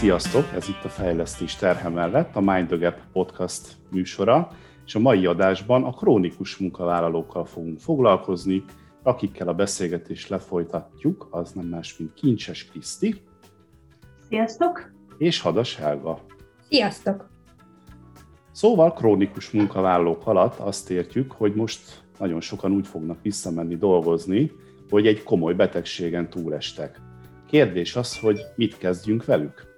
Sziasztok! Ez itt a Fejlesztés terhe mellett a Mind the Gap podcast műsora, és a mai adásban a krónikus munkavállalókkal fogunk foglalkozni, akikkel a beszélgetést lefolytatjuk, az nem más, mint Kincses Kriszti. Sziasztok! És Hadas Helga. Sziasztok! Szóval krónikus munkavállalók alatt azt értjük, hogy most nagyon sokan úgy fognak visszamenni dolgozni, hogy egy komoly betegségen túlestek. Kérdés az, hogy mit kezdjünk velük?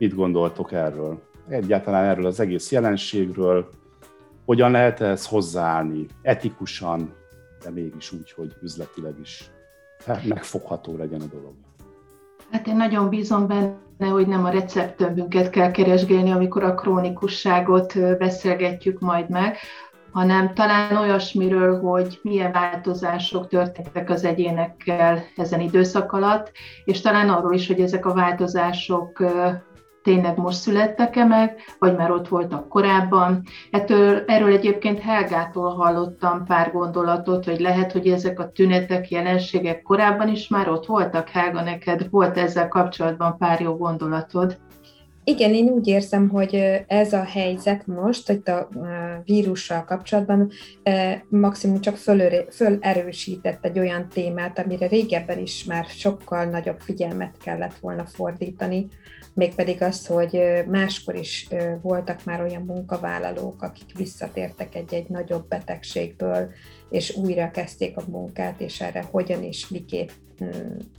Mit gondoltok erről? Egyáltalán erről az egész jelenségről, hogyan lehet ehhez hozzáállni etikusan, de mégis úgy, hogy üzletileg is megfogható legyen a dolog. Hát én nagyon bízom benne, hogy nem a receptömbünket kell keresgélni, amikor a krónikusságot beszélgetjük majd meg, hanem talán olyasmiről, hogy milyen változások történtek az egyénekkel ezen időszak alatt, és talán arról is, hogy ezek a változások tényleg most születtek-e meg, vagy már ott voltak korábban. Ettől, erről egyébként Helgától hallottam pár gondolatot, hogy lehet, hogy ezek a tünetek, jelenségek korábban is már ott voltak. Helga, neked volt ezzel kapcsolatban pár jó gondolatod? Igen, én úgy érzem, hogy ez a helyzet most, hogy a vírussal kapcsolatban maximum csak fölerősített egy olyan témát, amire régebben is már sokkal nagyobb figyelmet kellett volna fordítani, mégpedig az, hogy máskor is voltak már olyan munkavállalók, akik visszatértek egy-egy nagyobb betegségből, és újra kezdték a munkát, és erre hogyan is miképp hm,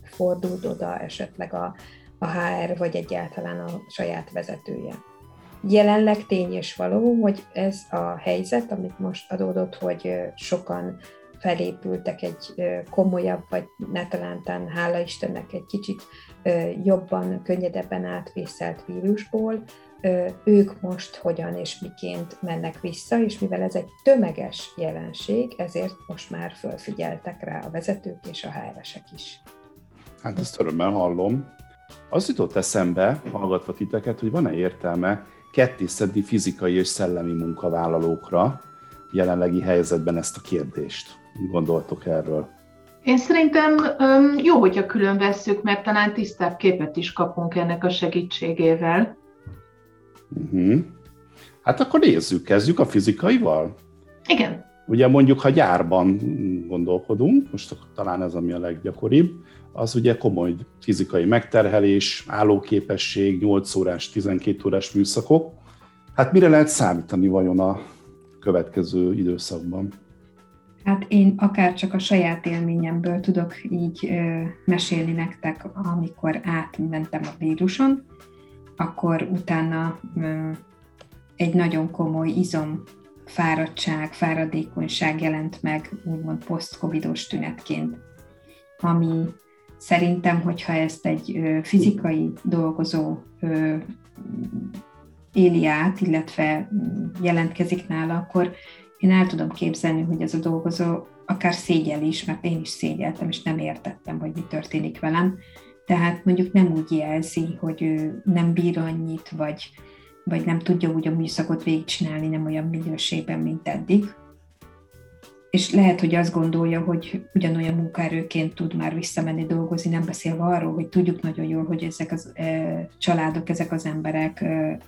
fordult oda esetleg a, a HR, vagy egyáltalán a saját vezetője. Jelenleg tény és való, hogy ez a helyzet, amit most adódott, hogy sokan felépültek egy komolyabb, vagy ne talántán, hála Istennek, egy kicsit jobban, könnyedebben átvészelt vírusból, ők most hogyan és miként mennek vissza, és mivel ez egy tömeges jelenség, ezért most már fölfigyeltek rá a vezetők és a HR-esek is. Hát ezt örömmel hallom. Az jutott eszembe, hallgatva titeket, hogy van-e értelme kettészedni fizikai és szellemi munkavállalókra jelenlegi helyzetben ezt a kérdést. Gondoltok erről? Én szerintem jó, hogyha külön vesszük, mert talán tisztább képet is kapunk ennek a segítségével. Uh-huh. Hát akkor nézzük, kezdjük a fizikaival? Igen. Ugye mondjuk, ha gyárban gondolkodunk, most talán ez ami a leggyakoribb, az ugye komoly fizikai megterhelés, állóképesség, 8 órás, 12 órás műszakok. Hát mire lehet számítani vajon a következő időszakban? Hát én akár csak a saját élményemből tudok így mesélni nektek, amikor átmentem a víruson, akkor utána egy nagyon komoly izom fáradtság, fáradékonyság jelent meg, úgymond post-covidos tünetként, ami szerintem, hogyha ezt egy fizikai dolgozó éli át, illetve jelentkezik nála, akkor én el tudom képzelni, hogy ez a dolgozó akár szégyel is, mert én is szégyeltem, és nem értettem, hogy mi történik velem. Tehát mondjuk nem úgy jelzi, hogy ő nem bír annyit, vagy, vagy nem tudja úgy a műszakot végigcsinálni, nem olyan minőségben, mint eddig. És lehet, hogy azt gondolja, hogy ugyanolyan munkaerőként tud már visszamenni dolgozni, nem beszélve arról, hogy tudjuk nagyon jól, hogy ezek az e, családok, ezek az emberek e,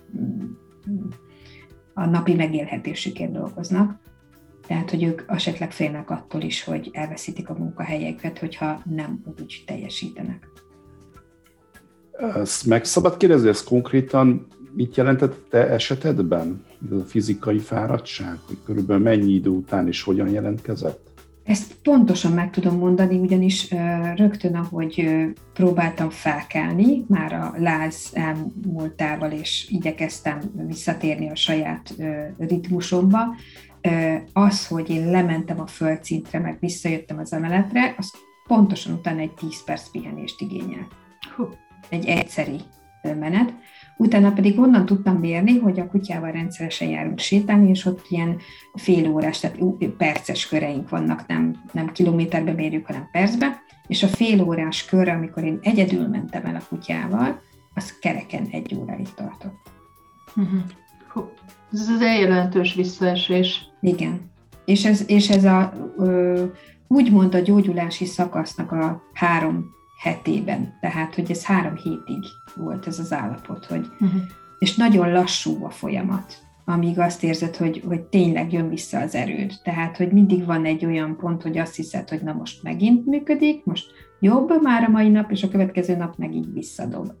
a napi megélhetésükért dolgoznak. Tehát, hogy ők esetleg félnek attól is, hogy elveszítik a munkahelyeket, hogyha nem úgy teljesítenek. Ezt meg szabad kérdezni, ez konkrétan mit jelentett te esetedben? Ez a fizikai fáradtság, hogy körülbelül mennyi idő után és hogyan jelentkezett? Ezt pontosan meg tudom mondani, ugyanis rögtön, ahogy próbáltam felkelni, már a láz elmúltával, és igyekeztem visszatérni a saját ritmusomba, az, hogy én lementem a földszintre, meg visszajöttem az emeletre, az pontosan utána egy 10 perc pihenést igényel. Egy egyszeri menet. Utána pedig onnan tudtam mérni, hogy a kutyával rendszeresen járunk sétálni, és ott ilyen fél órás, tehát perces köreink vannak, nem, nem kilométerbe mérjük, hanem percbe, és a fél órás kör, amikor én egyedül mentem el a kutyával, az kereken egy óráig tartott. Uh-huh. Ez az egy jelentős visszaesés. Igen. És ez, és ez a, ö, úgymond a gyógyulási szakasznak a három hetében. Tehát, hogy ez három hétig volt ez az állapot, hogy, uh-huh. és nagyon lassú a folyamat, amíg azt érzed, hogy, hogy tényleg jön vissza az erőd. Tehát, hogy mindig van egy olyan pont, hogy azt hiszed, hogy na most megint működik, most jobb már a mai nap, és a következő nap meg így visszadob.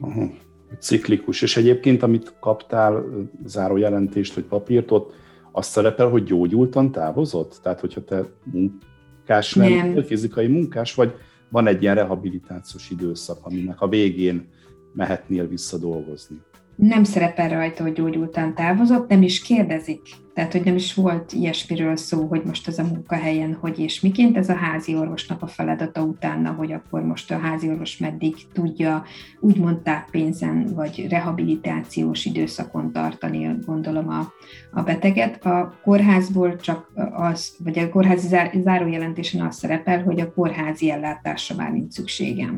Uh-huh. Ciklikus. És egyébként, amit kaptál zárójelentést, vagy papírt, ott azt szerepel, hogy gyógyultan távozott? Tehát, hogyha te munkás nem, fizikai munkás, vagy van egy ilyen rehabilitációs időszak, aminek a végén mehetnél vissza dolgozni? Nem szerepel rajta, hogy gyógyultán távozott, nem is kérdezik. Tehát, hogy nem is volt ilyesmiről szó, hogy most az a munkahelyen hogy és miként. Ez a házi orvosnak a feladata utána, hogy akkor most a házi orvos meddig tudja úgymond táppénzen vagy rehabilitációs időszakon tartani, gondolom a, a beteget. A kórházból csak az, vagy a kórházi zárójelentésen az szerepel, hogy a kórházi ellátásra már nincs szükségem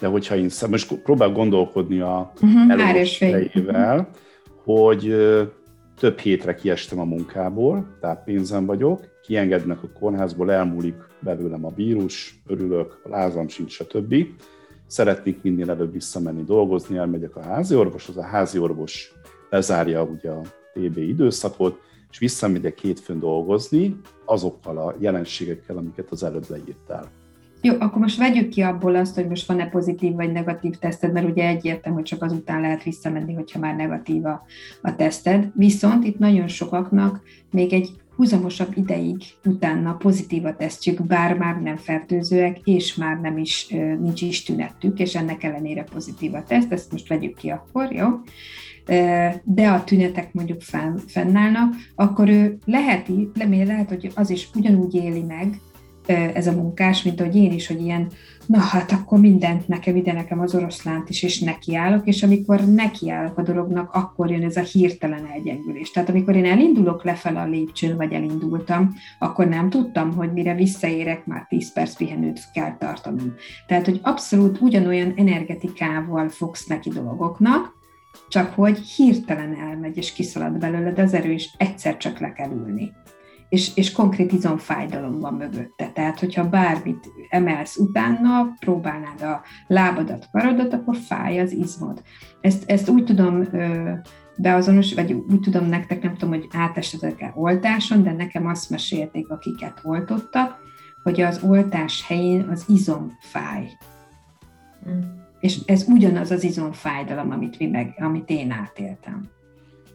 de hogyha én szem, most próbál gondolkodni a uh-huh, hogy több hétre kiestem a munkából, tehát pénzem vagyok, kiengednek a kórházból, elmúlik belőlem a vírus, örülök, a lázam sincs, stb. Szeretnék minél előbb visszamenni dolgozni, elmegyek a házi orvoshoz, a házi orvos lezárja ugye a TB időszakot, és visszamegyek hétfőn dolgozni azokkal a jelenségekkel, amiket az előbb leírtál. Jó, akkor most vegyük ki abból azt, hogy most van-e pozitív vagy negatív teszted, mert ugye egyértelmű, hogy csak azután lehet visszamenni, hogyha már negatív a, a teszted. Viszont itt nagyon sokaknak még egy húzamosabb ideig utána pozitív a tesztjük, bár már nem fertőzőek, és már nem is, nincs is tünetük, és ennek ellenére pozitív a teszt, ezt most vegyük ki akkor, jó? de a tünetek mondjuk fenn, fennállnak, akkor ő lehet, lehet, hogy az is ugyanúgy éli meg, ez a munkás, mint ahogy én is, hogy ilyen, na hát akkor mindent nekem, ide nekem az oroszlánt is, és nekiállok, és amikor nekiállok a dolognak, akkor jön ez a hirtelen elgyengülés. Tehát amikor én elindulok lefel a lépcsőn, vagy elindultam, akkor nem tudtam, hogy mire visszaérek, már 10 perc pihenőt kell tartanom. Tehát, hogy abszolút ugyanolyan energetikával fogsz neki dolgoknak, csak hogy hirtelen elmegy és kiszalad belőled az erő, és egyszer csak le kell ülni és, és konkrét izomfájdalom van mögötte. Tehát, hogyha bármit emelsz utána, próbálnád a lábadat, karodat, akkor fáj az izmod. Ezt, ezt úgy tudom beazonos, vagy úgy tudom nektek, nem tudom, hogy átestetek-e oltáson, de nekem azt mesélték, akiket oltottak, hogy az oltás helyén az izom fáj. Mm. És ez ugyanaz az izomfájdalom, amit, mi meg, amit én átéltem.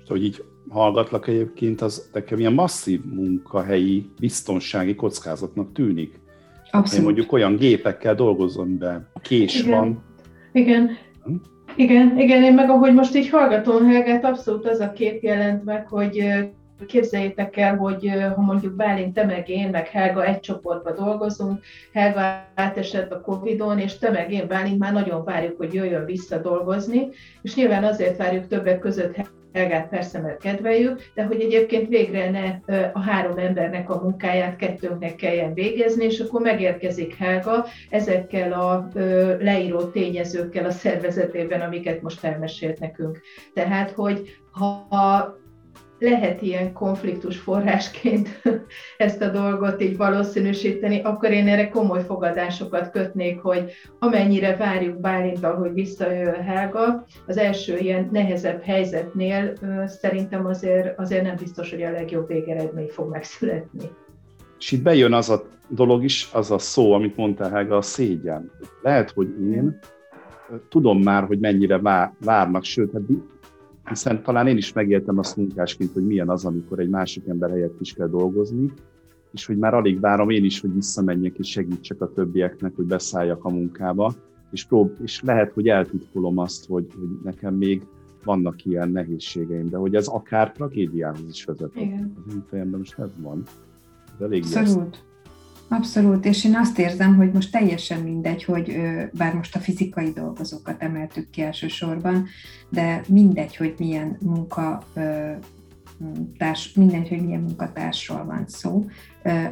Hogy így hallgatlak egyébként, az nekem ilyen masszív munkahelyi biztonsági kockázatnak tűnik. Abszolút. Én mondjuk olyan gépekkel dolgozom be, kés igen. van. Igen. Hm? Igen, igen, én meg ahogy most így hallgatom Helgát, abszolút az a kép jelent meg, hogy képzeljétek el, hogy ha mondjuk Bálint, te meg én, meg Helga egy csoportban dolgozunk, Helga átesett a Covid-on, és te meg én, Bálint már nagyon várjuk, hogy jöjjön vissza dolgozni, és nyilván azért várjuk többek között Helgát persze, mert kedveljük, de hogy egyébként végre ne a három embernek a munkáját kettőnknek kelljen végezni, és akkor megérkezik Helga ezekkel a leíró tényezőkkel a szervezetében, amiket most elmesélt nekünk. Tehát, hogy ha lehet ilyen konfliktus forrásként ezt a dolgot így valószínűsíteni, akkor én erre komoly fogadásokat kötnék, hogy amennyire várjuk Bálintal, hogy visszajöjjön Helga, az első ilyen nehezebb helyzetnél szerintem azért, azért nem biztos, hogy a legjobb végeredmény fog megszületni. És itt bejön az a dolog is, az a szó, amit mondtál Helga, a szégyen. Lehet, hogy én tudom már, hogy mennyire várnak, sőt, hát hiszen talán én is megéltem azt munkásként, hogy milyen az, amikor egy másik ember helyett is kell dolgozni, és hogy már alig várom én is, hogy visszamenjek és segítsek a többieknek, hogy beszálljak a munkába, és, prób- és lehet, hogy eltitkolom azt, hogy, hogy nekem még vannak ilyen nehézségeim, de hogy ez akár tragédiához is vezet. Igen. Az én fejemben most ez van. Ez elég Abszolút. Abszolút, és én azt érzem, hogy most teljesen mindegy, hogy bár most a fizikai dolgozókat emeltük ki elsősorban, de mindegy, hogy milyen munka társ, mindegy, hogy milyen munkatársról van szó,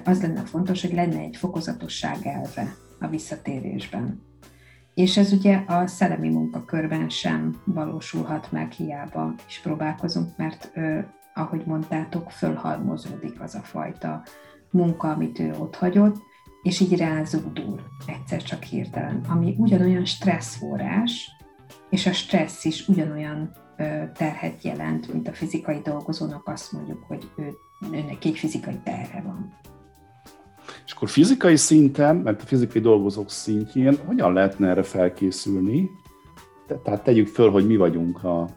az lenne fontos, hogy lenne egy fokozatosság elve a visszatérésben. És ez ugye a szellemi munkakörben sem valósulhat meg, hiába is próbálkozunk, mert ahogy mondtátok, fölhalmozódik az a fajta munka, amit ő ott hagyott, és így rázúdul egyszer csak hirtelen, ami ugyanolyan stresszforrás, és a stressz is ugyanolyan terhet jelent, mint a fizikai dolgozónak azt mondjuk, hogy ő, őnek egy fizikai terhe van. És akkor fizikai szinten, mert a fizikai dolgozók szintjén hogyan lehetne erre felkészülni? Tehát tegyük föl, hogy mi vagyunk a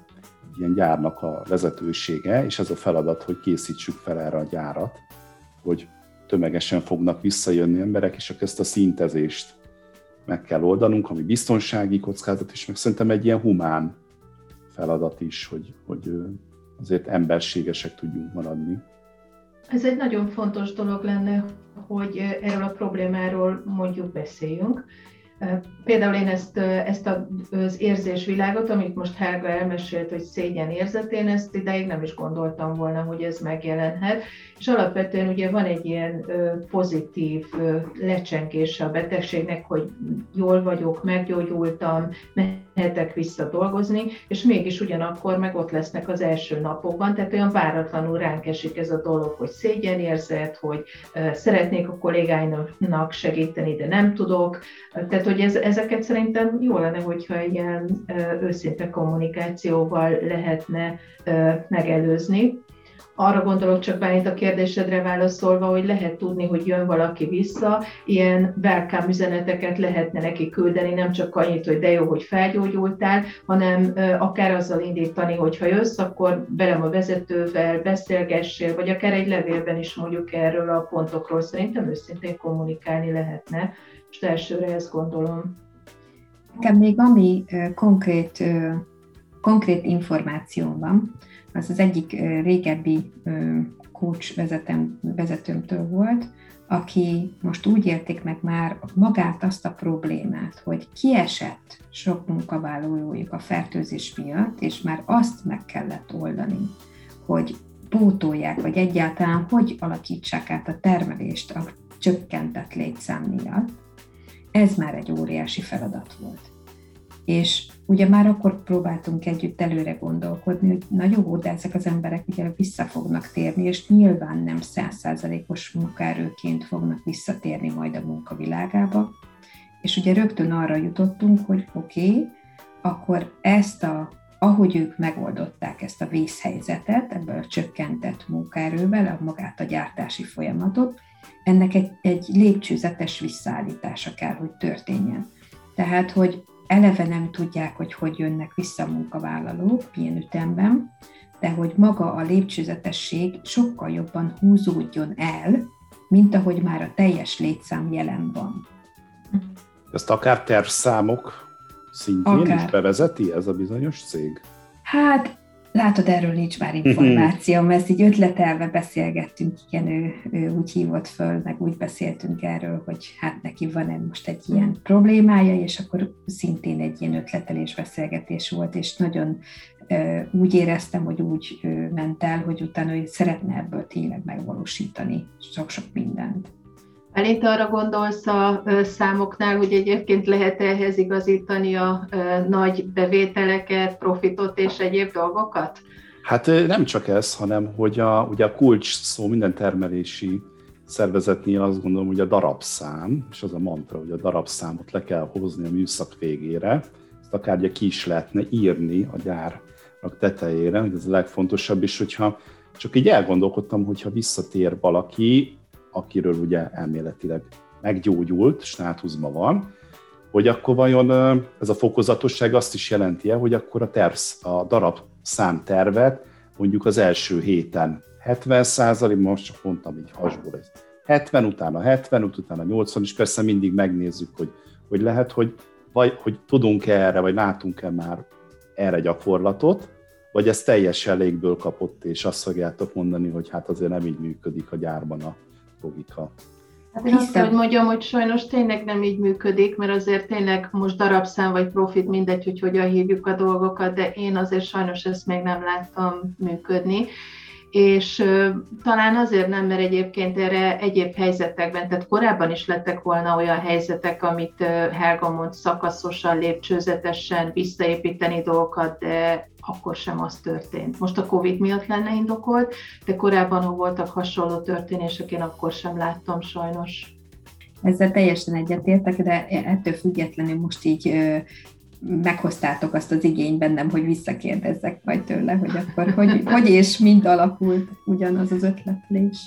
ilyen gyárnak a vezetősége, és ez a feladat, hogy készítsük fel erre a gyárat, hogy tömegesen fognak visszajönni emberek, és akkor ezt a szintezést meg kell oldanunk, ami biztonsági kockázat is, meg szerintem egy ilyen humán feladat is, hogy, hogy azért emberségesek tudjunk maradni. Ez egy nagyon fontos dolog lenne, hogy erről a problémáról mondjuk beszéljünk, Például én ezt, ezt az érzésvilágot, amit most Helga elmesélt, hogy szégyen érzet, én ezt ideig nem is gondoltam volna, hogy ez megjelenhet. És alapvetően ugye van egy ilyen pozitív lecsengése a betegségnek, hogy jól vagyok, meggyógyultam, mehetek vissza dolgozni, és mégis ugyanakkor meg ott lesznek az első napokban, tehát olyan váratlanul ránk esik ez a dolog, hogy szégyenérzet, hogy szeretnék a kollégáinak segíteni, de nem tudok, tehát hogy ez, ezeket szerintem jó lenne, hogyha ilyen őszinte kommunikációval lehetne megelőzni. Arra gondolok csak Bálint a kérdésedre válaszolva, hogy lehet tudni, hogy jön valaki vissza, ilyen welcome üzeneteket lehetne neki küldeni, nem csak annyit, hogy de jó, hogy felgyógyultál, hanem akár azzal indítani, hogy ha jössz, akkor velem a vezetővel beszélgessél, vagy akár egy levélben is mondjuk erről a pontokról szerintem őszintén kommunikálni lehetne. Most elsőre ezt gondolom. Nekem még ami konkrét, konkrét információ van, az az egyik régebbi coach vezetem, vezetőmtől volt, aki most úgy érték meg már magát azt a problémát, hogy kiesett sok munkavállalójuk a fertőzés miatt, és már azt meg kellett oldani, hogy pótolják, vagy egyáltalán hogy alakítsák át a termelést a csökkentett létszám miatt, ez már egy óriási feladat volt. És ugye már akkor próbáltunk együtt előre gondolkodni, hogy nagyon jó, de ezek az emberek ugye vissza fognak térni, és nyilván nem százszázalékos munkaerőként fognak visszatérni majd a munkavilágába. És ugye rögtön arra jutottunk, hogy oké, okay, akkor ezt a ahogy ők megoldották ezt a vészhelyzetet, ebből a csökkentett munkaerővel, a magát a gyártási folyamatot, ennek egy, egy lépcsőzetes visszaállítása kell, hogy történjen. Tehát, hogy eleve nem tudják, hogy hogy jönnek vissza a munkavállalók, milyen ütemben, de hogy maga a lépcsőzetesség sokkal jobban húzódjon el, mint ahogy már a teljes létszám jelen van. Ezt akár tervszámok szintjén akár. is bevezeti ez a bizonyos cég? Hát Látod, erről nincs már információ, mert ezt így ötletelve beszélgettünk, igen, ő, ő úgy hívott föl, meg úgy beszéltünk erről, hogy hát neki van most egy ilyen problémája, és akkor szintén egy ilyen ötletelés beszélgetés volt, és nagyon úgy éreztem, hogy úgy ment el, hogy utána hogy szeretne ebből tényleg megvalósítani sok-sok mindent. Elét arra gondolsz a számoknál, hogy egyébként lehet ehhez igazítani a nagy bevételeket, profitot és egyéb dolgokat? Hát nem csak ez, hanem hogy a, ugye a kulcs szó minden termelési szervezetnél azt gondolom, hogy a darabszám, és az a mantra, hogy a darabszámot le kell hozni a műszak végére, ezt akár ki is lehetne írni a gyárnak tetejére, hogy ez a legfontosabb, és hogyha csak így elgondolkodtam, hogyha visszatér valaki, akiről ugye elméletileg meggyógyult, státuszban van, hogy akkor vajon ez a fokozatosság azt is jelenti hogy akkor a, terv, a darab számtervet mondjuk az első héten 70 százalék, most csak mondtam így hasból, ez 70, utána 70, utána 80, és persze mindig megnézzük, hogy, hogy lehet, hogy, vagy, hogy tudunk-e erre, vagy látunk-e már erre gyakorlatot, vagy ez teljesen légből kapott, és azt fogjátok mondani, hogy hát azért nem így működik a gyárban a logika. Hát én azt, hogy mondjam, hogy sajnos tényleg nem így működik, mert azért tényleg most darabszám vagy profit, mindegy, hogy hogyan hívjuk a dolgokat, de én azért sajnos ezt még nem láttam működni és talán azért nem, mert egyébként erre egyéb helyzetekben, tehát korábban is lettek volna olyan helyzetek, amit Helga mond szakaszosan, lépcsőzetesen visszaépíteni dolgokat, de akkor sem az történt. Most a Covid miatt lenne indokolt, de korábban, ha voltak hasonló történések, én akkor sem láttam sajnos. Ezzel teljesen egyetértek, de ettől függetlenül most így meghoztátok azt az igényt bennem, hogy visszakérdezzek majd tőle, hogy akkor hogy, hogy és mind alakult ugyanaz az ötletlés.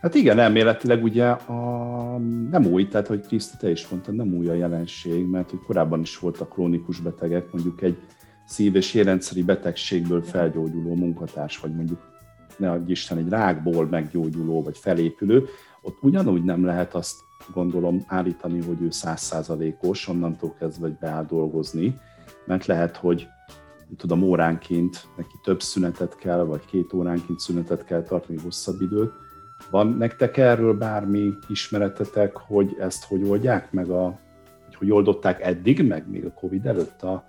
Hát igen, elméletileg ugye a, nem új, tehát hogy Kriszti, te is mondtad, nem új a jelenség, mert hogy korábban is voltak krónikus betegek, mondjuk egy szív- és érrendszeri betegségből felgyógyuló munkatárs, vagy mondjuk ne adj Isten, egy rákból meggyógyuló, vagy felépülő, ott ugyanúgy nem lehet azt gondolom állítani, hogy ő százszázalékos, onnantól kezdve, hogy beáll dolgozni, mert lehet, hogy tudom, óránként neki több szünetet kell, vagy két óránként szünetet kell tartani hosszabb időt. Van nektek erről bármi ismeretetek, hogy ezt hogy oldják meg, a, hogy oldották eddig meg, még a Covid előtt a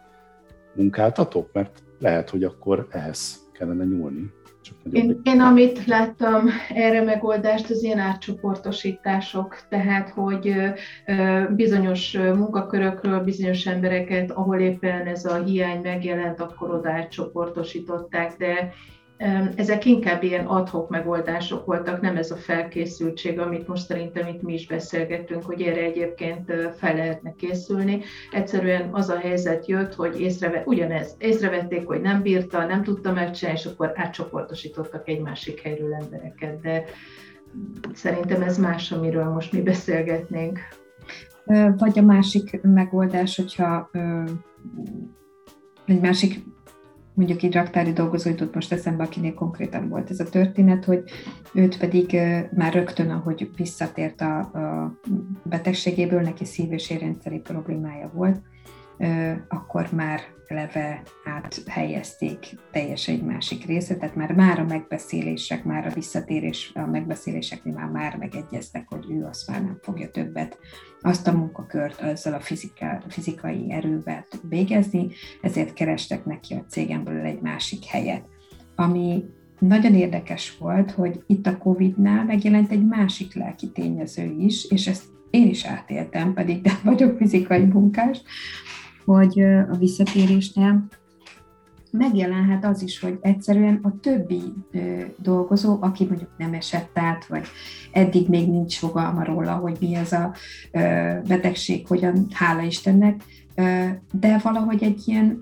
munkáltatók? Mert lehet, hogy akkor ehhez kellene nyúlni. Én, én amit láttam erre megoldást, az ilyen átcsoportosítások, tehát hogy bizonyos munkakörökről bizonyos embereket, ahol éppen ez a hiány megjelent, akkor oda átcsoportosították, de ezek inkább ilyen adhok megoldások voltak, nem ez a felkészültség, amit most szerintem itt mi is beszélgettünk, hogy erre egyébként fel lehetne készülni. Egyszerűen az a helyzet jött, hogy észreve, ugyanez, észrevették, hogy nem bírta, nem tudta megcsinálni, és akkor átcsoportosítottak egy másik helyről embereket, de szerintem ez más, amiről most mi beszélgetnénk. Vagy a másik megoldás, hogyha egy másik mondjuk egy raktári dolgozó jutott most eszembe, akinél konkrétan volt ez a történet, hogy őt pedig már rögtön, ahogy visszatért a, a betegségéből, neki szív- és érrendszeri problémája volt, akkor már eleve áthelyezték teljesen egy másik részre, tehát már, már a megbeszélések, már a visszatérés, a megbeszéléseknél már, már megegyeztek, hogy ő azt már nem fogja többet azt a munkakört azzal a fizika, fizikai erővel végezni, ezért kerestek neki a cégen belül egy másik helyet. Ami nagyon érdekes volt, hogy itt a Covid-nál megjelent egy másik lelki tényező is, és ezt én is átéltem, pedig nem vagyok fizikai munkás, hogy a visszatérésnél megjelenhet az is, hogy egyszerűen a többi dolgozó, aki mondjuk nem esett át, vagy eddig még nincs fogalma róla, hogy mi ez a betegség, hogyan, hála Istennek, de valahogy egy ilyen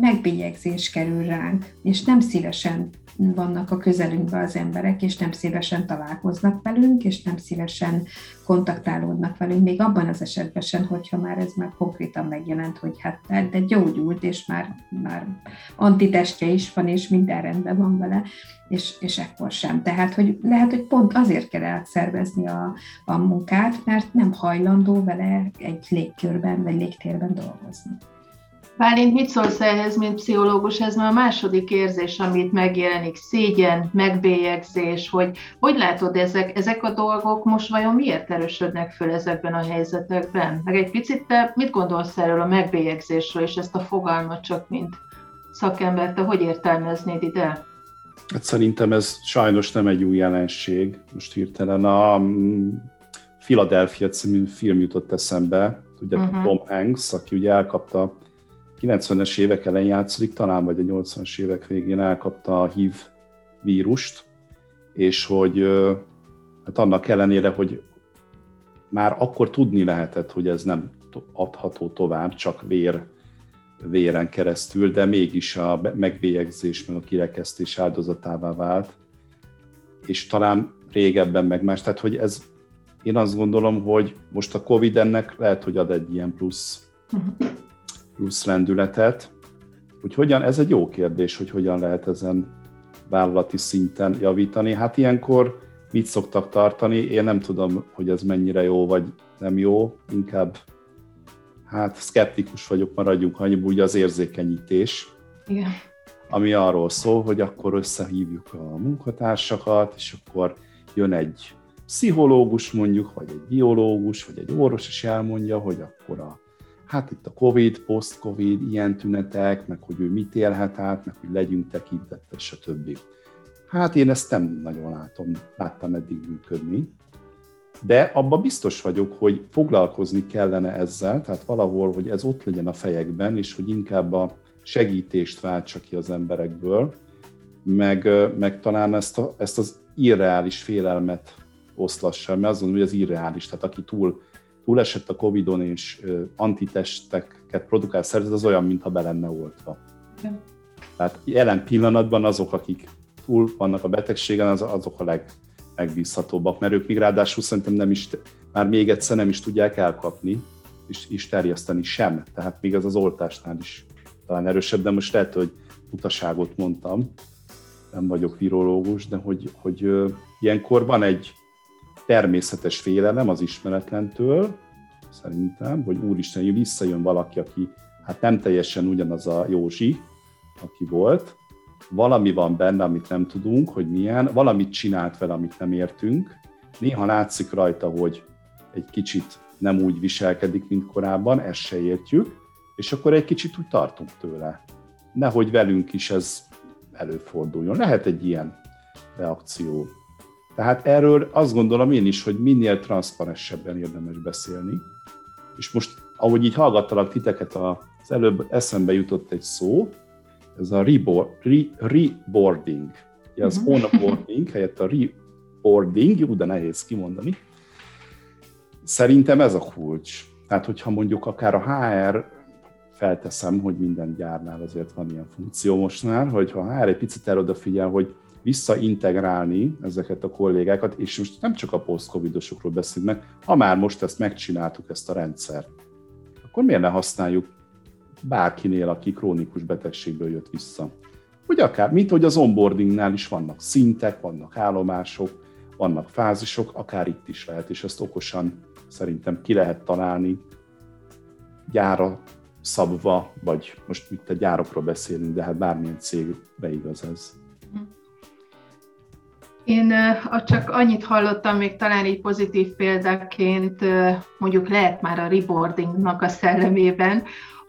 megbélyegzés kerül ránk, és nem szívesen vannak a közelünkben az emberek, és nem szívesen találkoznak velünk, és nem szívesen kontaktálódnak velünk, még abban az esetben sem, hogyha már ez már konkrétan megjelent, hogy hát de gyógyult, és már, már antitestje is van, és minden rendben van vele, és, és ekkor sem. Tehát, hogy lehet, hogy pont azért kell átszervezni a, a munkát, mert nem hajlandó vele egy légkörben vagy légtérben dolgozni. Bálint, mit szólsz ehhez, mint pszichológus? Ez már a második érzés, amit megjelenik, szégyen, megbélyegzés, hogy hogy látod ezek, ezek a dolgok most vajon miért erősödnek föl ezekben a helyzetekben? Meg egy picit te mit gondolsz erről a megbélyegzésről, és ezt a fogalmat csak mint szakember, te hogy értelmeznéd ide? Hát szerintem ez sajnos nem egy új jelenség. Most hirtelen a mm, Philadelphia című film jutott eszembe, ugye uh-huh. Tom Hanks, aki ugye elkapta 90-es évek elején játszik, talán vagy a 80-as évek végén elkapta a HIV vírust, és hogy hát annak ellenére, hogy már akkor tudni lehetett, hogy ez nem adható tovább, csak vér, véren keresztül, de mégis a megbélyegzés, meg a kirekesztés áldozatává vált, és talán régebben meg más. Tehát, hogy ez, én azt gondolom, hogy most a Covid ennek lehet, hogy ad egy ilyen plusz uh-huh plusz lendületet. Úgy hogyan, ez egy jó kérdés, hogy hogyan lehet ezen vállalati szinten javítani. Hát ilyenkor mit szoktak tartani, én nem tudom, hogy ez mennyire jó vagy nem jó, inkább hát szkeptikus vagyok, maradjunk annyiból, ugye az érzékenyítés. Igen. Ami arról szól, hogy akkor összehívjuk a munkatársakat, és akkor jön egy pszichológus mondjuk, vagy egy biológus, vagy egy orvos, és elmondja, hogy akkor a hát itt a Covid, post-Covid, ilyen tünetek, meg hogy ő mit élhet át, meg hogy legyünk tekintettel, stb. Hát én ezt nem nagyon látom, láttam eddig működni, de abban biztos vagyok, hogy foglalkozni kellene ezzel, tehát valahol, hogy ez ott legyen a fejekben, és hogy inkább a segítést váltsa ki az emberekből, meg, meg talán ezt, a, ezt az irreális félelmet oszlassam, mert azt gondolom, hogy ez irreális. Tehát aki túl, túl esett a Covid-on és antitesteket produkál szervezet, az olyan, mintha be lenne oltva. Tehát jelen pillanatban azok, akik túl vannak a betegségen, az, azok a leg, megbízhatóbbak, mert ők még ráadásul szerintem nem is, már még egyszer nem is tudják elkapni, és, és terjeszteni sem. Tehát még az az oltásnál is talán erősebb, de most lehet, hogy utaságot mondtam, nem vagyok virológus, de hogy, hogy ilyenkor van egy természetes félelem az ismeretlentől, szerintem, hogy úristen, visszajön valaki, aki hát nem teljesen ugyanaz a Józsi, aki volt, valami van benne, amit nem tudunk, hogy milyen, valamit csinált vele, amit nem értünk, néha látszik rajta, hogy egy kicsit nem úgy viselkedik, mint korábban, ezt se értjük, és akkor egy kicsit úgy tartunk tőle. Nehogy velünk is ez előforduljon. Lehet egy ilyen reakció. Tehát erről azt gondolom én is, hogy minél transzparensebben érdemes beszélni. És most, ahogy így hallgattalak titeket, az előbb eszembe jutott egy szó, ez a reboard, re, reboarding. Ja, az uh-huh. onboarding helyett a reboarding, jó, de nehéz kimondani. Szerintem ez a kulcs. Tehát, hogyha mondjuk akár a HR, felteszem, hogy minden gyárnál azért van ilyen funkció mostnál, hogy ha a HR egy picit el odafigyel, hogy visszaintegrálni ezeket a kollégákat, és most nem csak a post-covidosokról beszélünk meg, ha már most ezt megcsináltuk, ezt a rendszert, akkor miért ne használjuk bárkinél, aki krónikus betegségből jött vissza. Vagy akár, mint hogy az onboardingnál is vannak szintek, vannak állomások, vannak fázisok, akár itt is lehet, és ezt okosan szerintem ki lehet találni gyára szabva, vagy most itt a gyárokról beszélünk, de hát bármilyen cégbe igaz ez. Én csak annyit hallottam, még talán így pozitív példaként, mondjuk lehet már a reboardingnak a szellemében,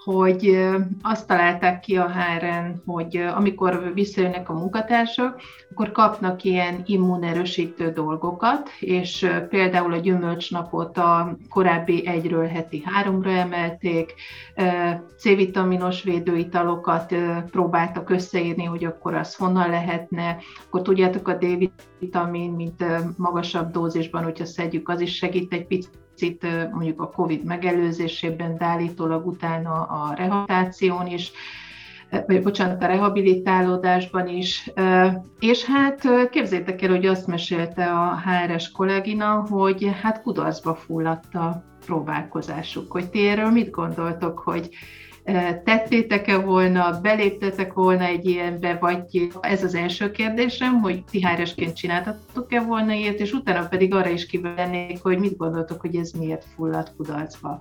hogy azt találták ki a hr hogy amikor visszajönnek a munkatársak, akkor kapnak ilyen immunerősítő dolgokat, és például a gyümölcsnapot a korábbi egyről heti háromra emelték, C-vitaminos védőitalokat próbáltak összeírni, hogy akkor az honnan lehetne, akkor tudjátok a D-vitamin, mint magasabb dózisban, hogyha szedjük, az is segít egy picit picit mondjuk a COVID megelőzésében, de állítólag utána a rehabilitáción is, vagy bocsánat, a rehabilitálódásban is. És hát képzétek el, hogy azt mesélte a HRS kollégina, hogy hát kudarcba fulladt a próbálkozásuk. Hogy ti erről mit gondoltok, hogy tettétek-e volna, beléptetek volna egy ilyenbe, vagy ez az első kérdésem, hogy ti háresként csináltatok-e volna ilyet, és utána pedig arra is kivennék, hogy mit gondoltok, hogy ez miért fulladt kudarcba.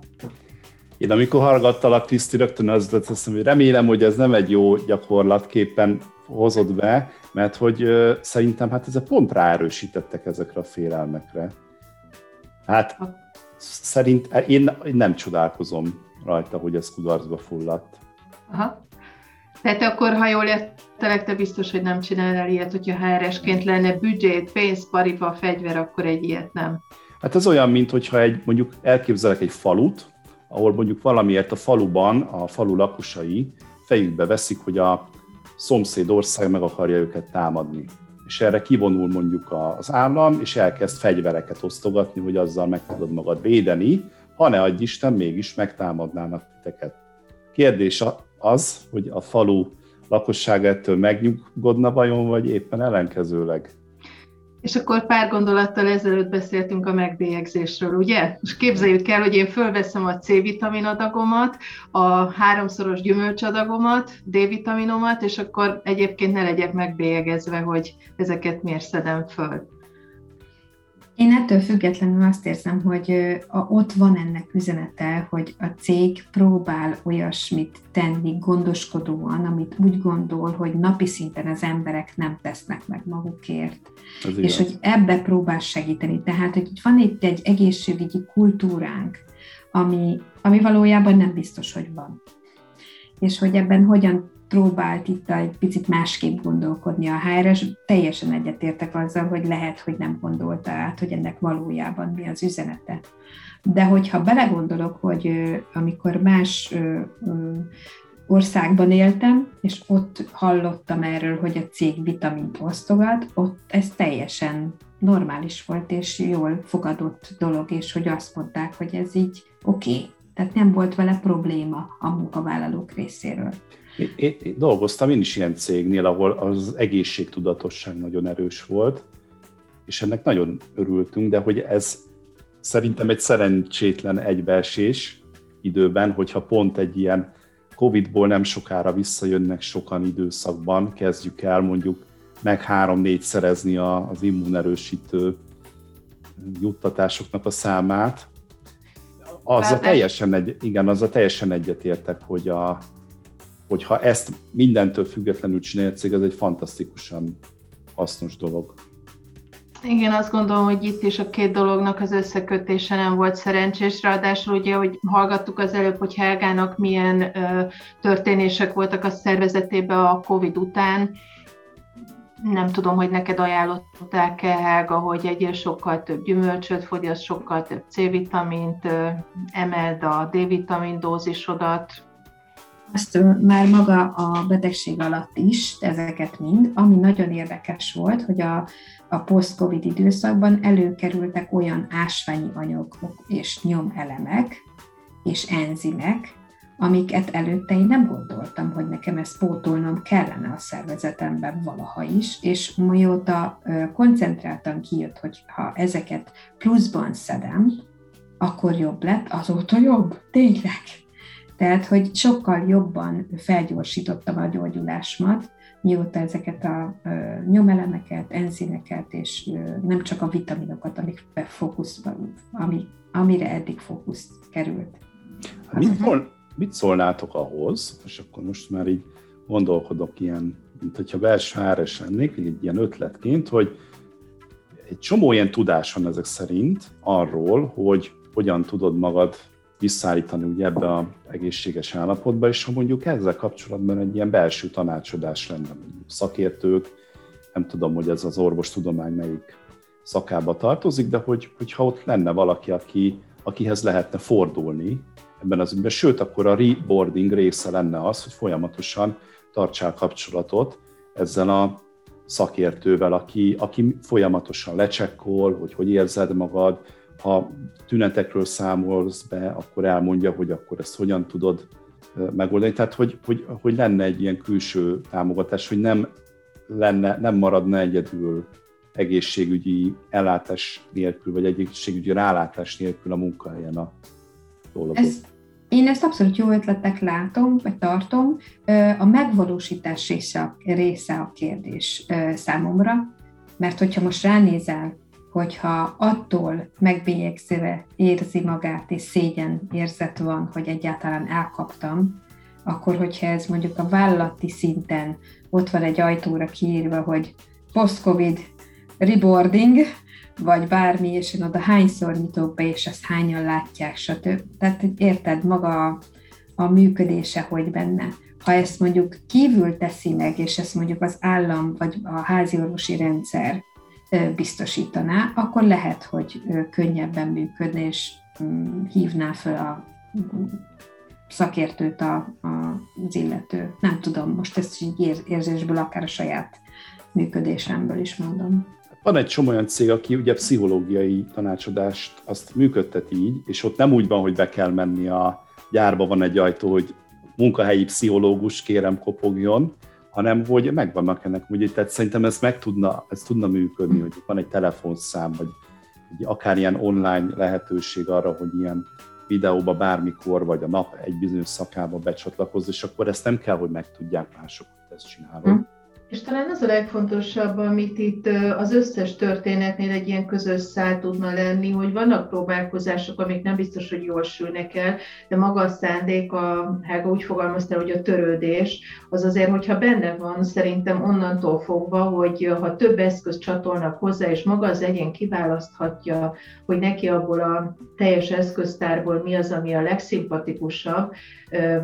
Én amikor hallgattalak, Kriszti, rögtön az lett azt hogy remélem, hogy ez nem egy jó gyakorlatképpen hozott be, mert hogy ö, szerintem hát ezek pont ráerősítettek ezekre a félelmekre. Hát szerint én, én nem csodálkozom rajta, hogy ez kudarcba fulladt. Aha. Tehát akkor, ha jól értelek, te biztos, hogy nem csinálnál ilyet, hogyha HR-esként lenne büdzsét, pénz, paripa, fegyver, akkor egy ilyet nem. Hát ez olyan, mint hogyha egy, mondjuk elképzelek egy falut, ahol mondjuk valamiért a faluban a falu lakosai fejükbe veszik, hogy a szomszéd ország meg akarja őket támadni. És erre kivonul mondjuk az állam, és elkezd fegyvereket osztogatni, hogy azzal meg tudod magad védeni, ha ne adj Isten, mégis megtámadnának titeket. Kérdés az, hogy a falu lakosság ettől megnyugodna vajon, vagy éppen ellenkezőleg? És akkor pár gondolattal ezelőtt beszéltünk a megbélyegzésről, ugye? És képzeljük el, hogy én fölveszem a C-vitamin adagomat, a háromszoros gyümölcsadagomat, D-vitaminomat, és akkor egyébként ne legyek megbélyegezve, hogy ezeket miért szedem föl. Én ettől függetlenül azt érzem, hogy ott van ennek üzenete, hogy a cég próbál olyasmit tenni gondoskodóan, amit úgy gondol, hogy napi szinten az emberek nem tesznek meg magukért. Ez és igaz. hogy ebbe próbál segíteni. Tehát, hogy itt van itt egy egészségügyi kultúránk, ami, ami valójában nem biztos, hogy van. És hogy ebben hogyan próbált itt egy picit másképp gondolkodni a HRS. Teljesen egyetértek azzal, hogy lehet, hogy nem gondolta át, hogy ennek valójában mi az üzenete. De hogyha belegondolok, hogy amikor más országban éltem, és ott hallottam erről, hogy a cég vitamint osztogat, ott ez teljesen normális volt, és jól fogadott dolog, és hogy azt mondták, hogy ez így oké. Okay. Tehát nem volt vele probléma a munkavállalók részéről. Én, én, én dolgoztam én is ilyen cégnél, ahol az egészségtudatosság nagyon erős volt, és ennek nagyon örültünk, de hogy ez szerintem egy szerencsétlen egybeesés időben, hogyha pont egy ilyen Covid-ból nem sokára visszajönnek sokan időszakban, kezdjük el mondjuk meg három-négy szerezni az immunerősítő juttatásoknak a számát. Az a teljesen, egy, igen, az a teljesen egyetértek, hogy a, hogyha ezt mindentől függetlenül csinálja a cég, ez egy fantasztikusan hasznos dolog. Igen, azt gondolom, hogy itt is a két dolognak az összekötése nem volt szerencsés, ráadásul ugye, hogy hallgattuk az előbb, hogy Helgának milyen ö, történések voltak a szervezetében a Covid után, nem tudom, hogy neked ajánlották-e, Helga, hogy egyél sokkal több gyümölcsöt fogyaszt, sokkal több C-vitamint, emeld a D-vitamin dózisodat. Azt már maga a betegség alatt is, ezeket mind, ami nagyon érdekes volt, hogy a, a post-covid időszakban előkerültek olyan ásványi anyagok és nyomelemek és enzimek, amiket előtte én nem gondoltam, hogy nekem ezt pótolnom kellene a szervezetemben valaha is, és mióta koncentráltan kijött, hogy ha ezeket pluszban szedem, akkor jobb lett, azóta jobb, tényleg. Tehát, hogy sokkal jobban felgyorsítottam a gyógyulásomat, mióta ezeket a nyomelemeket, enzimeket, és nem csak a vitaminokat, amik fókusz, ami, amire eddig fókusz került. Mit, szól, mit szólnátok ahhoz, és akkor most már így gondolkodok ilyen, mint hogyha belső áres lennék, egy ilyen ötletként, hogy egy csomó ilyen tudás van ezek szerint arról, hogy hogyan tudod magad visszaállítani ugye ebbe a egészséges állapotba, és ha mondjuk ezzel kapcsolatban egy ilyen belső tanácsadás lenne, szakértők, nem tudom, hogy ez az orvostudomány melyik szakába tartozik, de hogy, hogyha ott lenne valaki, aki, akihez lehetne fordulni ebben az ügyben, sőt, akkor a reboarding része lenne az, hogy folyamatosan tartsál kapcsolatot ezzel a szakértővel, aki, aki folyamatosan lecsekkol, hogy hogy érzed magad, ha tünetekről számolsz be, akkor elmondja, hogy akkor ezt hogyan tudod megoldani. Tehát, hogy, hogy, hogy lenne egy ilyen külső támogatás, hogy nem, lenne, nem maradna egyedül egészségügyi ellátás nélkül, vagy egészségügyi rálátás nélkül a munkahelyen a dolgok. Ez, én ezt abszolút jó ötletek látom, vagy tartom. A megvalósítás része a, része a kérdés számomra, mert hogyha most ránézel hogyha attól megbélyegzve érzi magát, és szégyen érzet van, hogy egyáltalán elkaptam, akkor hogyha ez mondjuk a vállalati szinten ott van egy ajtóra kiírva, hogy post-covid reboarding, vagy bármi, és én oda hányszor nyitok be, és azt hányan látják, stb. Tehát érted, maga a, a működése, hogy benne. Ha ezt mondjuk kívül teszi meg, és ezt mondjuk az állam, vagy a háziorvosi rendszer biztosítaná, akkor lehet, hogy könnyebben működne, és mm, hívná fel a szakértőt a, a, az illető. Nem tudom, most ezt így érzésből, akár a saját működésemből is mondom. Van egy csomó olyan cég, aki ugye pszichológiai tanácsadást azt működtet így, és ott nem úgy van, hogy be kell menni a gyárba, van egy ajtó, hogy munkahelyi pszichológus kérem kopogjon, hanem hogy megvannak ennek ugye, tehát szerintem ez meg tudna, ez tudna működni, hogy van egy telefonszám, vagy egy akár ilyen online lehetőség arra, hogy ilyen videóba bármikor, vagy a nap egy bizonyos szakába becsatlakozz, és akkor ezt nem kell, hogy megtudják mások, hogy ezt csinálod. Hm. És talán az a legfontosabb, amit itt az összes történetnél egy ilyen közös szál tudna lenni, hogy vannak próbálkozások, amik nem biztos, hogy jól sülnek el, de maga a szándék, a Helga úgy fogalmazta, hogy a törődés, az azért, hogyha benne van, szerintem onnantól fogva, hogy ha több eszköz csatolnak hozzá, és maga az egyén kiválaszthatja, hogy neki abból a teljes eszköztárból mi az, ami a legszimpatikusabb,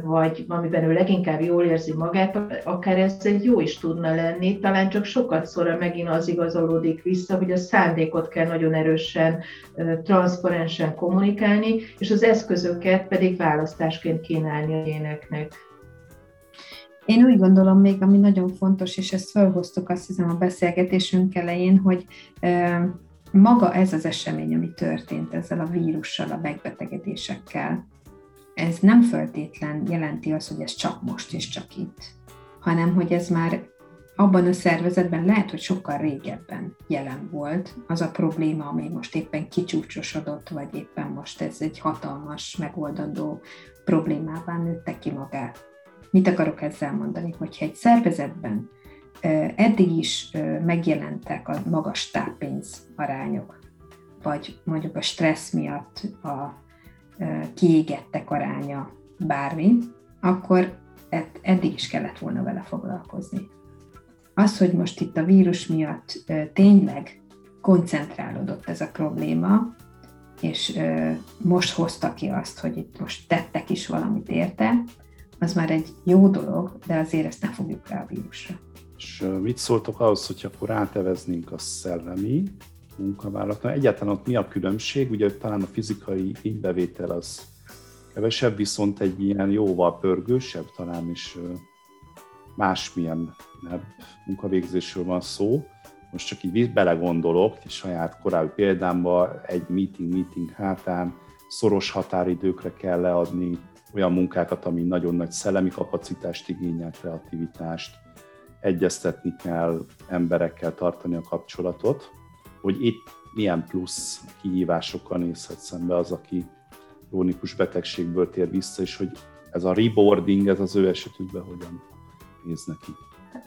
vagy amiben ő leginkább jól érzi magát, akár ez egy jó is tudna lenni, talán csak sokat szóra megint az igazolódik vissza, hogy a szándékot kell nagyon erősen, transzparensen kommunikálni, és az eszközöket pedig választásként kínálni a éneknek. Én úgy gondolom még, ami nagyon fontos, és ezt felhoztuk azt hiszem a beszélgetésünk elején, hogy maga ez az esemény, ami történt ezzel a vírussal, a megbetegedésekkel, ez nem föltétlen jelenti azt, hogy ez csak most és csak itt, hanem hogy ez már abban a szervezetben lehet, hogy sokkal régebben jelen volt az a probléma, ami most éppen kicsúcsosodott, vagy éppen most ez egy hatalmas, megoldandó problémává nőtte ki magát. Mit akarok ezzel mondani? Hogyha egy szervezetben eddig is megjelentek a magas táppénz arányok, vagy mondjuk a stressz miatt a kiégettek aránya bármi, akkor eddig is kellett volna vele foglalkozni. Az, hogy most itt a vírus miatt tényleg koncentrálódott ez a probléma, és most hozta ki azt, hogy itt most tettek is valamit érte, az már egy jó dolog, de azért ezt nem fogjuk rá a vírusra. És mit szóltok ahhoz, hogy akkor ráteveznénk a szellemi munkavállalatra? Egyáltalán ott mi a különbség? Ugye talán a fizikai igbevétel az kevesebb, viszont egy ilyen jóval pörgősebb, talán is másmilyen munkavégzésről van szó. Most csak így belegondolok, és saját korábbi példámban egy meeting-meeting hátán szoros határidőkre kell leadni olyan munkákat, ami nagyon nagy szellemi kapacitást igényel, kreativitást, egyeztetni kell, emberekkel tartani a kapcsolatot, hogy itt milyen plusz kihívásokkal nézhet szembe az, aki krónikus betegségből tér vissza, és hogy ez a reboarding, ez az ő esetükben hogyan néz neki.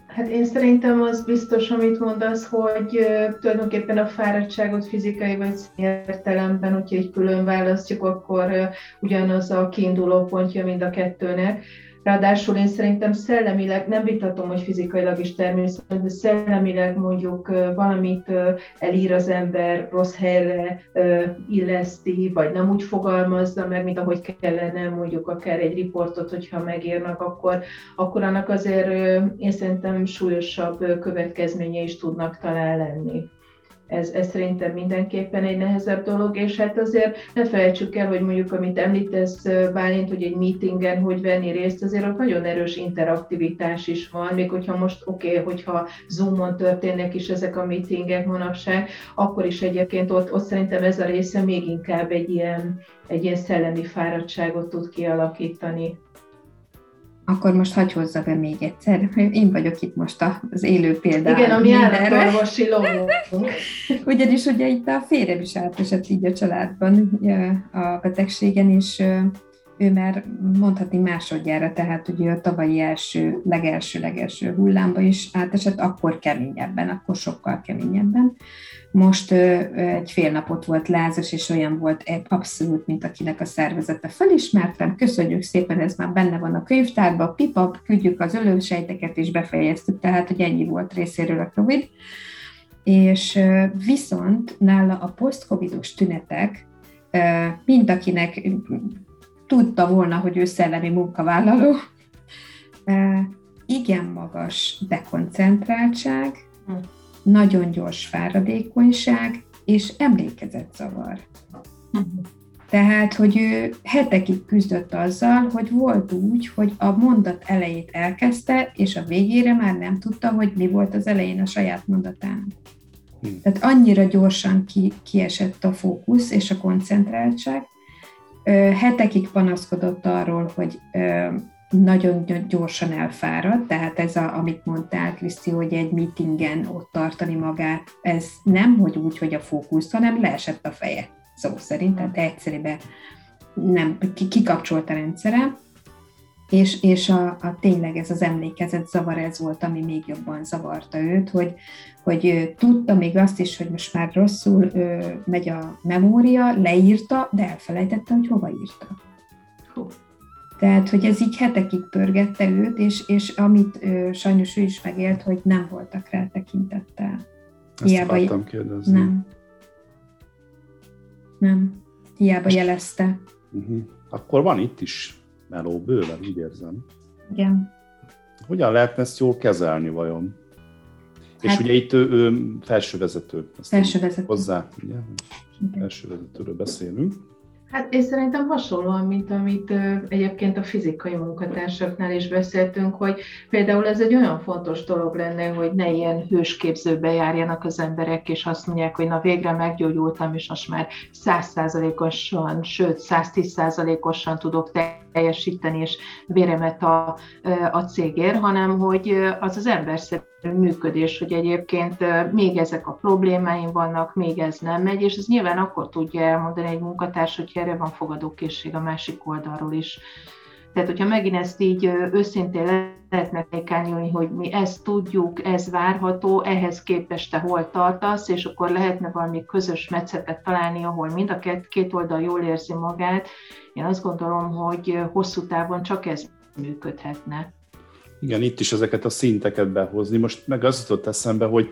Hát én szerintem az biztos, amit mondasz, hogy tulajdonképpen a fáradtságot fizikai vagy értelemben, hogyha egy külön választjuk, akkor ugyanaz a kiinduló pontja mind a kettőnek. Ráadásul én szerintem szellemileg, nem vitatom, hogy fizikailag is természetesen, de szellemileg mondjuk valamit elír az ember, rossz helyre illeszti, vagy nem úgy fogalmazza meg, mint ahogy kellene, mondjuk akár egy riportot, hogyha megírnak, akkor, akkor annak azért én szerintem súlyosabb következménye is tudnak talán lenni ez, ez szerintem mindenképpen egy nehezebb dolog, és hát azért ne felejtsük el, hogy mondjuk, amit említesz Bálint, hogy egy meetingen hogy venni részt, azért ott nagyon erős interaktivitás is van, még hogyha most oké, okay, hogyha Zoomon történnek is ezek a meetingek manapság, akkor is egyébként ott, ott szerintem ez a része még inkább egy ilyen, egy ilyen szellemi fáradtságot tud kialakítani akkor most hagyj hozza be még egyszer. Én vagyok itt most az élő példa. Igen, ami állatorvosi Ugyanis ugye itt a férjem is átesett így a családban a betegségen, és ő már mondhatni másodjára, tehát ugye a tavalyi első, legelső, legelső hullámba is átesett, akkor keményebben, akkor sokkal keményebben. Most egy fél napot volt lázas, és olyan volt abszolút, mint akinek a szervezete felismertem. Köszönjük szépen, ez már benne van a könyvtárban, pipap, küldjük az ölősejteket, és befejeztük, tehát, hogy ennyi volt részéről a COVID. És viszont nála a post-covidos tünetek, mint akinek tudta volna, hogy ő szellemi munkavállaló, igen magas dekoncentráltság, hm nagyon gyors fáradékonyság és emlékezetzavar. Tehát, hogy ő hetekig küzdött azzal, hogy volt úgy, hogy a mondat elejét elkezdte, és a végére már nem tudta, hogy mi volt az elején a saját mondatán. Hmm. Tehát annyira gyorsan ki, kiesett a fókusz és a koncentráltság. Hetekig panaszkodott arról, hogy nagyon gyorsan elfárad, tehát ez, a, amit mondtál, Kriszti, hogy egy meetingen ott tartani magát, ez nem hogy úgy, hogy a fókusz, hanem leesett a feje, szó szerint, tehát egyszerűen nem, kikapcsolt a rendszere, és, és a, a, tényleg ez az emlékezet zavar, ez volt, ami még jobban zavarta őt, hogy, hogy tudta még azt is, hogy most már rosszul ö, megy a memória, leírta, de elfelejtette, hogy hova írta. Tehát, hogy ez így hetekig pörgette őt, és, és amit ö, sajnos ő is megélt, hogy nem voltak rá tekintettel. Ezt Hiába akartam kérdezni. Nem. Nem. Hiába jelezte. Uh-huh. Akkor van itt is meló bőven, úgy érzem. Igen. Hogyan lehetne ezt jól kezelni vajon? Hát, és ugye itt ő, ő felsővezető. Felsővezető. Hozzá, ugye? Felsővezetőről beszélünk. Hát én szerintem hasonlóan, mint amit egyébként a fizikai munkatársaknál is beszéltünk, hogy például ez egy olyan fontos dolog lenne, hogy ne ilyen hősképzőbe járjanak az emberek, és azt mondják, hogy na végre meggyógyultam, és most már százszázalékosan, sőt 110%-osan tudok teljesíteni, és véremet a, a cégért, hanem hogy az az emberszerű működés, hogy egyébként még ezek a problémáim vannak, még ez nem megy, és ez nyilván akkor tudja elmondani egy munkatárs, hogy erre van fogadókészség a másik oldalról is. Tehát, hogyha megint ezt így őszintén lehetne ékányolni, hogy mi ezt tudjuk, ez várható, ehhez képest te hol tartasz, és akkor lehetne valami közös metszetet találni, ahol mind a két, két oldal jól érzi magát. Én azt gondolom, hogy hosszú távon csak ez működhetne. Igen, itt is ezeket a szinteket behozni. Most meg az jutott eszembe, hogy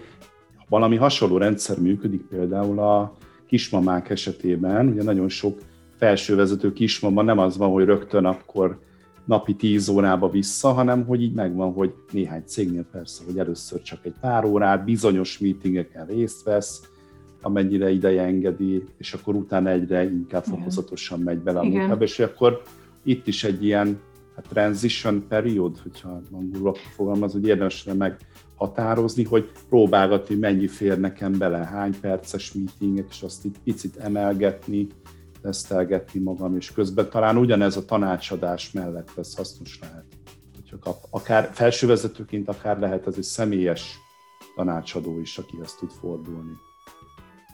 valami hasonló rendszer működik például a kismamák esetében. Ugye nagyon sok felsővezető kismama nem az van, hogy rögtön akkor napi 10 órába vissza, hanem hogy így megvan, hogy néhány cégnél persze, hogy először csak egy pár órát, bizonyos meetingeken részt vesz, amennyire ideje engedi, és akkor utána egyre inkább fokozatosan megy bele a munkába, és akkor itt is egy ilyen hát transition period, hogyha angolul fogalmaz, hogy érdemes meghatározni, hogy próbálgatni, mennyi fér nekem bele, hány perces meetingek, és azt itt picit emelgetni, tesztelgetni magam, és közben talán ugyanez a tanácsadás mellett ez hasznos lehet. Hogyha kap, akár felsővezetőként, akár lehet ez egy személyes tanácsadó is, akihez tud fordulni.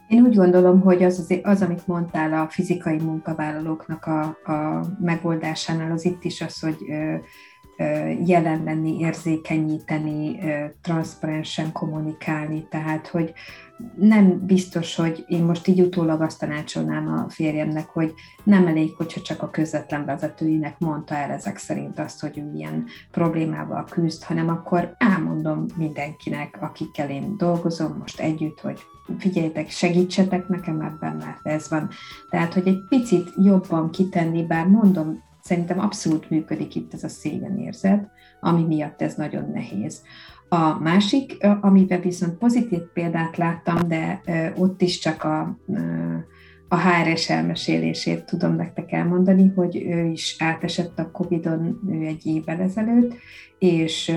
Én úgy gondolom, hogy az, az, az amit mondtál a fizikai munkavállalóknak a, a megoldásánál, az itt is az, hogy ö, ö, jelen lenni, érzékenyíteni, ö, transzparensen kommunikálni, tehát hogy nem biztos, hogy én most így utólag azt tanácsolnám a férjemnek, hogy nem elég, hogyha csak a közvetlen vezetőinek mondta el ezek szerint azt, hogy ő ilyen problémával küzd, hanem akkor elmondom mindenkinek, akikkel én dolgozom most együtt, hogy figyeljetek, segítsetek nekem ebben, mert ez van. Tehát, hogy egy picit jobban kitenni, bár mondom, szerintem abszolút működik itt ez a szégyenérzet, ami miatt ez nagyon nehéz. A másik, amiben viszont pozitív példát láttam, de ott is csak a, a HRS elmesélését tudom nektek elmondani, hogy ő is átesett a Covid-on ő egy évvel ezelőtt, és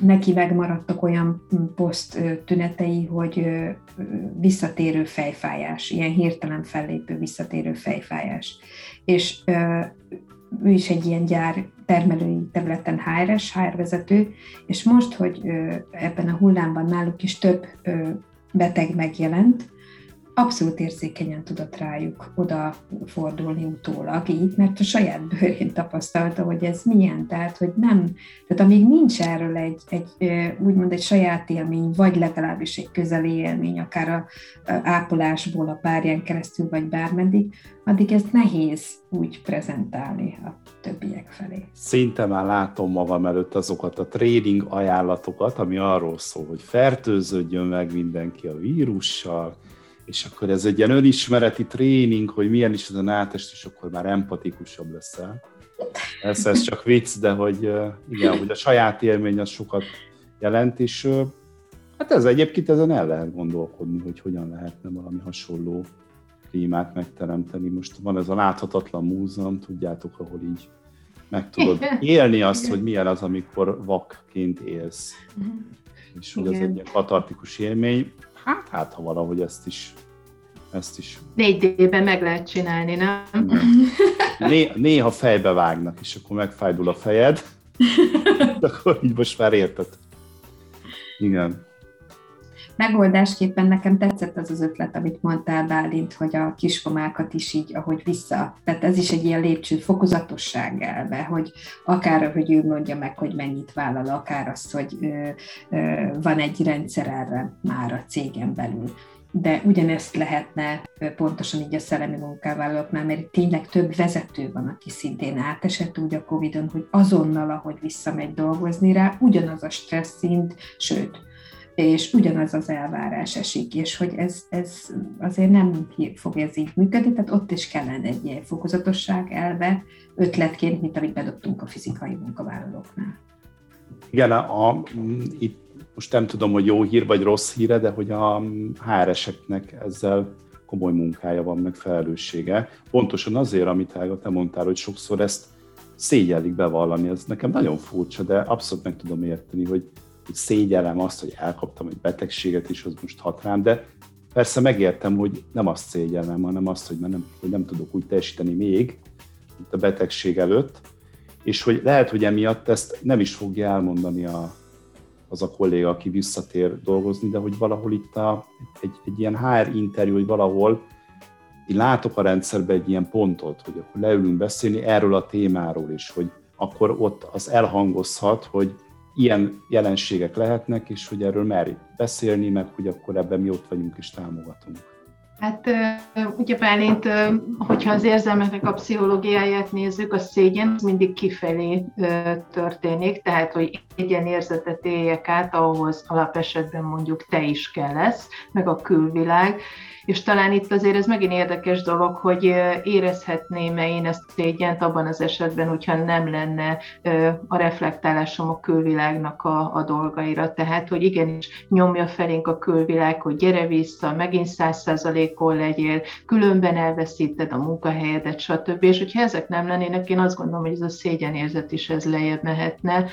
neki megmaradtak olyan poszt tünetei, hogy visszatérő fejfájás, ilyen hirtelen fellépő visszatérő fejfájás. És ő is egy ilyen gyár termelői területen HRS, HR vezető, és most, hogy ebben a hullámban náluk is több beteg megjelent, abszolút érzékenyen tudott rájuk oda fordulni utólag így, mert a saját bőrén tapasztalta, hogy ez milyen, tehát hogy nem, tehát amíg nincs erről egy, egy úgymond egy saját élmény, vagy legalábbis egy közeli élmény, akár a, a ápolásból, a párján keresztül, vagy bármeddig, addig ez nehéz úgy prezentálni a többiek felé. Szinte már látom magam előtt azokat a trading ajánlatokat, ami arról szól, hogy fertőződjön meg mindenki a vírussal, és akkor ez egy ilyen önismereti tréning, hogy milyen is az a nátest, és akkor már empatikusabb leszel. Ez, ez csak vicc, de hogy igen, hogy a saját élmény az sokat jelent, és hát ez egyébként ezen el lehet gondolkodni, hogy hogyan lehetne valami hasonló klímát megteremteni. Most van ez a láthatatlan múzeum, tudjátok, ahol így meg tudod élni azt, hogy milyen az, amikor vakként élsz. Mhm. És hogy ez egy ilyen katartikus élmény. Hát, hát ha valahogy ezt is ezt is. 4D-ben meg lehet csinálni, nem? Né- néha fejbe vágnak, és akkor megfájdul a fejed, de akkor így most már érted. Igen. Megoldásképpen nekem tetszett az az ötlet, amit mondtál, Bálint, hogy a kiskomákat is így, ahogy vissza, tehát ez is egy ilyen lépcső, fokozatosság elve, hogy akár, hogy ő mondja meg, hogy mennyit vállal, akár azt, hogy ö, ö, van egy rendszer erre már a cégen belül. De ugyanezt lehetne pontosan így a szellemi munkavállalóknál, mert tényleg több vezető van, aki szintén átesett úgy a Covid-on, hogy azonnal, ahogy visszamegy dolgozni rá, ugyanaz a stressz szint, sőt, és ugyanaz az elvárás esik, és hogy ez, ez azért nem fog ez így működni, tehát ott is kellene egy ilyen fokozatosság elve ötletként, mint amit bedobtunk a fizikai munkavállalóknál. Igen, a, a, itt most nem tudom, hogy jó hír vagy rossz híre, de hogy a HR-eseknek ezzel komoly munkája van, meg felelőssége. Pontosan azért, amit Ága, te mondtál, hogy sokszor ezt szégyellik bevallani, ez nekem nagyon furcsa, de abszolút meg tudom érteni, hogy, szégyellem azt, hogy elkaptam egy betegséget, és az most hat rám, de persze megértem, hogy nem azt szégyellem, hanem azt, hogy, nem, hogy nem tudok úgy teljesíteni még, mint a betegség előtt, és hogy lehet, hogy emiatt ezt nem is fogja elmondani a, az a kolléga, aki visszatér dolgozni, de hogy valahol itt a, egy, egy ilyen HR interjú, hogy valahol én látok a rendszerben egy ilyen pontot, hogy akkor leülünk beszélni erről a témáról is, hogy akkor ott az elhangozhat, hogy ilyen jelenségek lehetnek, és hogy erről merjük beszélni, meg hogy akkor ebben mi ott vagyunk és támogatunk. Hát ugye Bálint, hogyha az érzelmeknek a pszichológiáját nézzük, a szégyen mindig kifelé történik, tehát hogy egyen érzetet éljek át, ahhoz alapesetben mondjuk te is kell lesz, meg a külvilág, és talán itt azért ez megint érdekes dolog, hogy érezhetném-e én ezt szégyent abban az esetben, hogyha nem lenne a reflektálásom a külvilágnak a, a dolgaira. Tehát, hogy igenis nyomja felénk a külvilág, hogy gyere vissza, megint száz százalékon legyél, különben elveszíted a munkahelyedet, stb. És hogyha ezek nem lennének, én azt gondolom, hogy ez a szégyenérzet is ez lejjebb mehetne.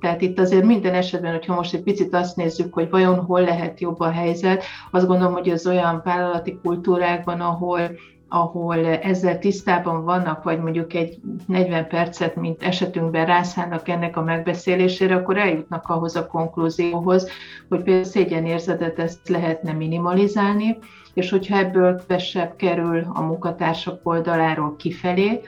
Tehát itt azért minden esetben, hogyha most egy picit azt nézzük, hogy vajon hol lehet jobb a helyzet, azt gondolom, hogy az olyan vállalati kultúrákban, ahol ahol ezzel tisztában vannak, vagy mondjuk egy 40 percet, mint esetünkben rászállnak ennek a megbeszélésére, akkor eljutnak ahhoz a konklúzióhoz, hogy például szégyenérzetet ezt lehetne minimalizálni, és hogyha ebből kevesebb kerül a munkatársak oldaláról kifelé,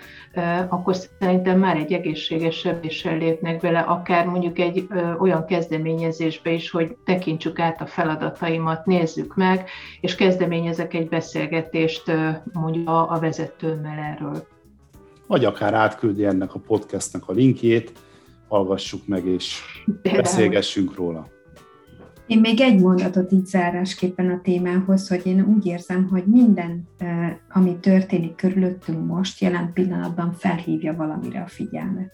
akkor szerintem már egy egészségesebb és lépnek bele, akár mondjuk egy olyan kezdeményezésbe is, hogy tekintsük át a feladataimat, nézzük meg, és kezdeményezek egy beszélgetést mondjuk a vezetőmmel erről. Vagy akár átküldi ennek a podcastnak a linkjét, hallgassuk meg és beszélgessünk róla. Én még egy mondatot így zárásképpen a témához, hogy én úgy érzem, hogy minden, ami történik körülöttünk most, jelen pillanatban felhívja valamire a figyelmet.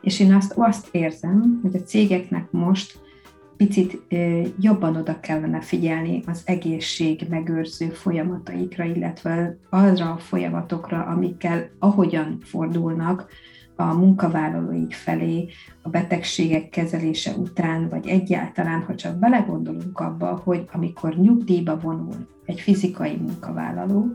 És én azt, azt érzem, hogy a cégeknek most picit jobban oda kellene figyelni az egészség megőrző folyamataikra, illetve arra a folyamatokra, amikkel ahogyan fordulnak a munkavállalóik felé a betegségek kezelése után, vagy egyáltalán, ha csak belegondolunk abba, hogy amikor nyugdíjba vonul egy fizikai munkavállaló,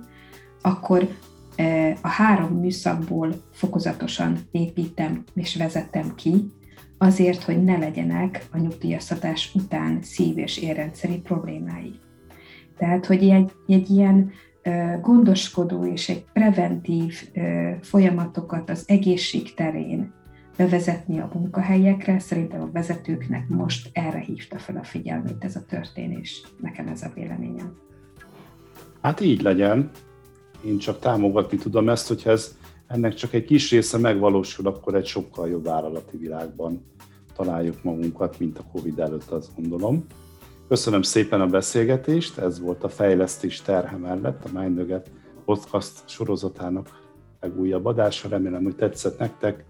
akkor e, a három műszakból fokozatosan építem és vezetem ki, azért, hogy ne legyenek a nyugdíjaztatás után szív- és érrendszeri problémái. Tehát, hogy egy, egy ilyen gondoskodó és egy preventív folyamatokat az egészség terén bevezetni a munkahelyekre, szerintem a vezetőknek most erre hívta fel a figyelmét ez a történés. Nekem ez a véleményem. Hát így legyen. Én csak támogatni tudom ezt, hogyha ez ennek csak egy kis része megvalósul, akkor egy sokkal jobb vállalati világban találjuk magunkat, mint a Covid előtt, azt gondolom. Köszönöm szépen a beszélgetést, ez volt a Fejlesztés terhe mellett, a Mindöget podcast sorozatának legújabb adása, remélem, hogy tetszett nektek.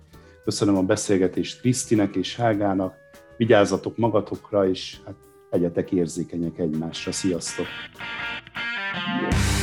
Köszönöm a beszélgetést Krisztinek és Hágának, vigyázzatok magatokra, és hát legyetek érzékenyek egymásra. Sziasztok! you